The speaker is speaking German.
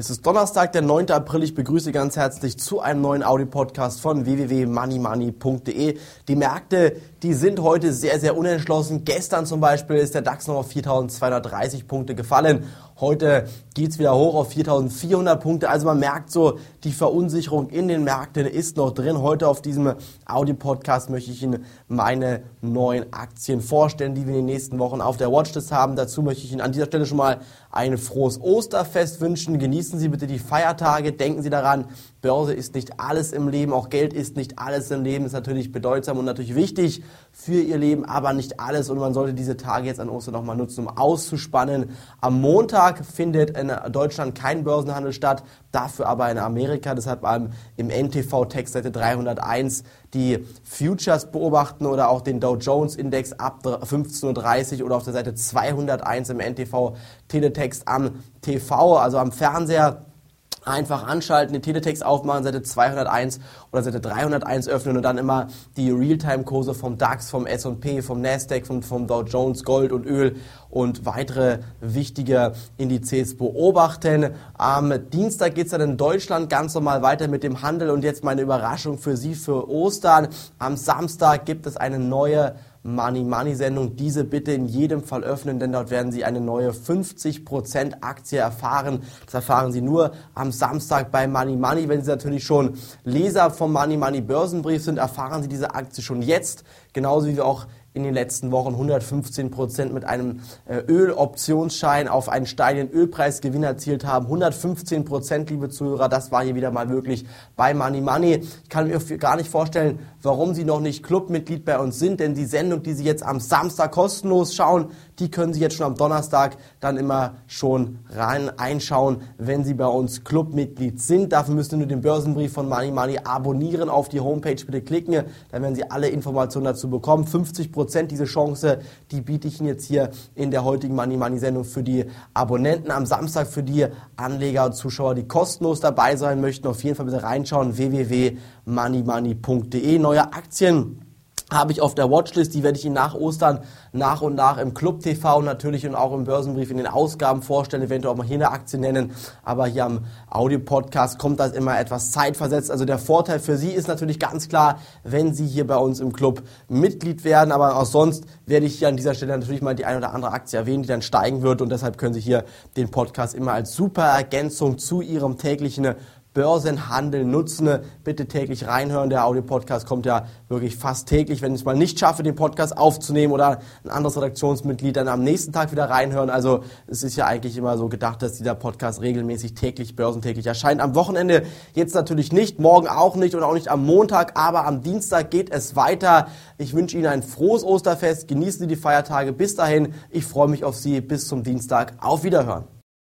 Es ist Donnerstag, der 9. April. Ich begrüße ganz herzlich zu einem neuen Audio-Podcast von www.moneymoney.de. Die Märkte, die sind heute sehr, sehr unentschlossen. Gestern zum Beispiel ist der DAX noch auf 4.230 Punkte gefallen. Heute geht's wieder hoch auf 4.400 Punkte. Also man merkt so, die Verunsicherung in den Märkten ist noch drin. Heute auf diesem Audio-Podcast möchte ich Ihnen meine neuen Aktien vorstellen, die wir in den nächsten Wochen auf der Watchlist haben. Dazu möchte ich Ihnen an dieser Stelle schon mal ein frohes Osterfest wünschen. Genießen Sie bitte die Feiertage. Denken Sie daran, Börse ist nicht alles im Leben. Auch Geld ist nicht alles im Leben. Ist natürlich bedeutsam und natürlich wichtig für Ihr Leben, aber nicht alles. Und man sollte diese Tage jetzt an Ostern nochmal nutzen, um auszuspannen. Am Montag findet in Deutschland kein Börsenhandel statt, dafür aber in Amerika. Deshalb im NTV-Text Seite 301 die Futures beobachten oder auch den Dow Jones Index ab 15.30 Uhr oder auf der Seite 201 im NTV Teletext am TV, also am Fernseher einfach anschalten, den Teletext aufmachen, Seite 201 oder Seite 301 öffnen und dann immer die Realtime-Kurse vom DAX, vom S&P, vom Nasdaq, vom, vom Dow Jones, Gold und Öl und weitere wichtige Indizes beobachten. Am Dienstag geht es dann in Deutschland ganz normal weiter mit dem Handel und jetzt meine Überraschung für Sie für Ostern. Am Samstag gibt es eine neue Money Money Sendung. Diese bitte in jedem Fall öffnen, denn dort werden Sie eine neue 50% Aktie erfahren. Das erfahren Sie nur am Samstag bei Money Money. Wenn Sie natürlich schon Leser vom Money Money Börsenbrief sind, erfahren Sie diese Aktie schon jetzt. Genauso wie wir auch in den letzten Wochen 115 Prozent mit einem äh, Öloptionsschein auf einen steigenden Ölpreisgewinn erzielt haben. 115 Prozent, liebe Zuhörer, das war hier wieder mal möglich bei Money Money. Ich kann mir gar nicht vorstellen, warum Sie noch nicht Clubmitglied bei uns sind, denn die Sendung, die Sie jetzt am Samstag kostenlos schauen, die können Sie jetzt schon am Donnerstag dann immer schon rein einschauen, wenn Sie bei uns Clubmitglied sind. Dafür müssen Sie nur den Börsenbrief von Money Money abonnieren, auf die Homepage bitte klicken, dann werden Sie alle Informationen dazu bekommen. 50 Prozent diese Chance, die biete ich Ihnen jetzt hier in der heutigen Money Money Sendung für die Abonnenten am Samstag für die Anleger und Zuschauer, die kostenlos dabei sein möchten. Auf jeden Fall bitte reinschauen www.moneymoney.de neue Aktien habe ich auf der Watchlist, die werde ich Ihnen nach Ostern nach und nach im Club TV natürlich und auch im Börsenbrief in den Ausgaben vorstellen, eventuell auch mal hier eine Aktie nennen, aber hier am Audio-Podcast kommt das immer etwas zeitversetzt. Also der Vorteil für Sie ist natürlich ganz klar, wenn Sie hier bei uns im Club Mitglied werden, aber auch sonst werde ich hier an dieser Stelle natürlich mal die eine oder andere Aktie erwähnen, die dann steigen wird. Und deshalb können Sie hier den Podcast immer als super Ergänzung zu Ihrem täglichen Börsenhandel nutzen. Bitte täglich reinhören. Der Audio-Podcast kommt ja wirklich fast täglich. Wenn ich es mal nicht schaffe, den Podcast aufzunehmen oder ein anderes Redaktionsmitglied dann am nächsten Tag wieder reinhören. Also es ist ja eigentlich immer so gedacht, dass dieser Podcast regelmäßig täglich, börsentäglich erscheint. Am Wochenende jetzt natürlich nicht, morgen auch nicht und auch nicht am Montag, aber am Dienstag geht es weiter. Ich wünsche Ihnen ein frohes Osterfest. Genießen Sie die Feiertage. Bis dahin, ich freue mich auf Sie. Bis zum Dienstag. Auf Wiederhören.